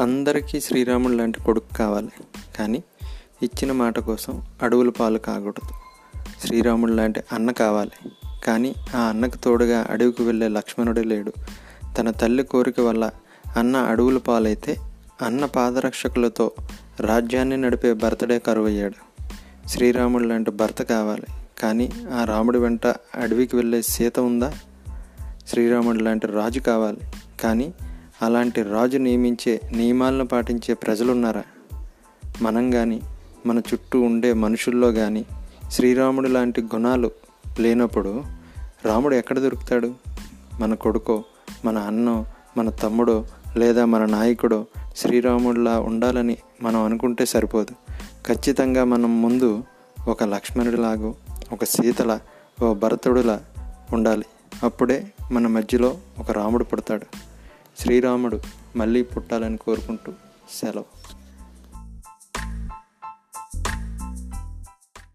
అందరికీ శ్రీరాముడు లాంటి కొడుకు కావాలి. కానీ ఇచ్చిన మాట కోసం అడవుల పాలు కాకూడదు. శ్రీరాముడు లాంటి అన్న కావాలి. కానీ ఆ అన్నకు తోడుగా అడవికి వెళ్ళే లక్ష్మణుడే లేడు. తన తల్లి కోరిక వల్ల అన్న అడవుల పాలైతే అన్న పాదరక్షకులతో రాజ్యాన్ని నడిపే భర్తడే కరువయ్యాడు. శ్రీరాముడు లాంటి భర్త కావాలి. కానీ ఆ రాముడి వెంట అడవికి వెళ్ళే సీత ఉందా? శ్రీరాముడు లాంటి రాజు కావాలి. కానీ అలాంటి రాజు నియమించే నియమాలను పాటించే ప్రజలున్నారా? మనం కానీ మన చుట్టూ ఉండే మనుషుల్లో కానీ శ్రీరాముడు లాంటి గుణాలు లేనప్పుడు రాముడు ఎక్కడ దొరుకుతాడు? మన కొడుకో మన అన్నో మన తమ్ముడో లేదా మన నాయకుడో శ్రీరాముడిలా ఉండాలని మనం అనుకుంటే సరిపోదు. ఖచ్చితంగా మనం ముందు ఒక లక్ష్మణుడిలాగో ఒక సీతల ఓ భరతుడిలా ఉండాలి. అప్పుడే మన మధ్యలో ఒక రాముడు పుడతాడు. శ్రీరాముడు మళ్ళీ పుట్టాలని కోరుకుంటూ సెలవు.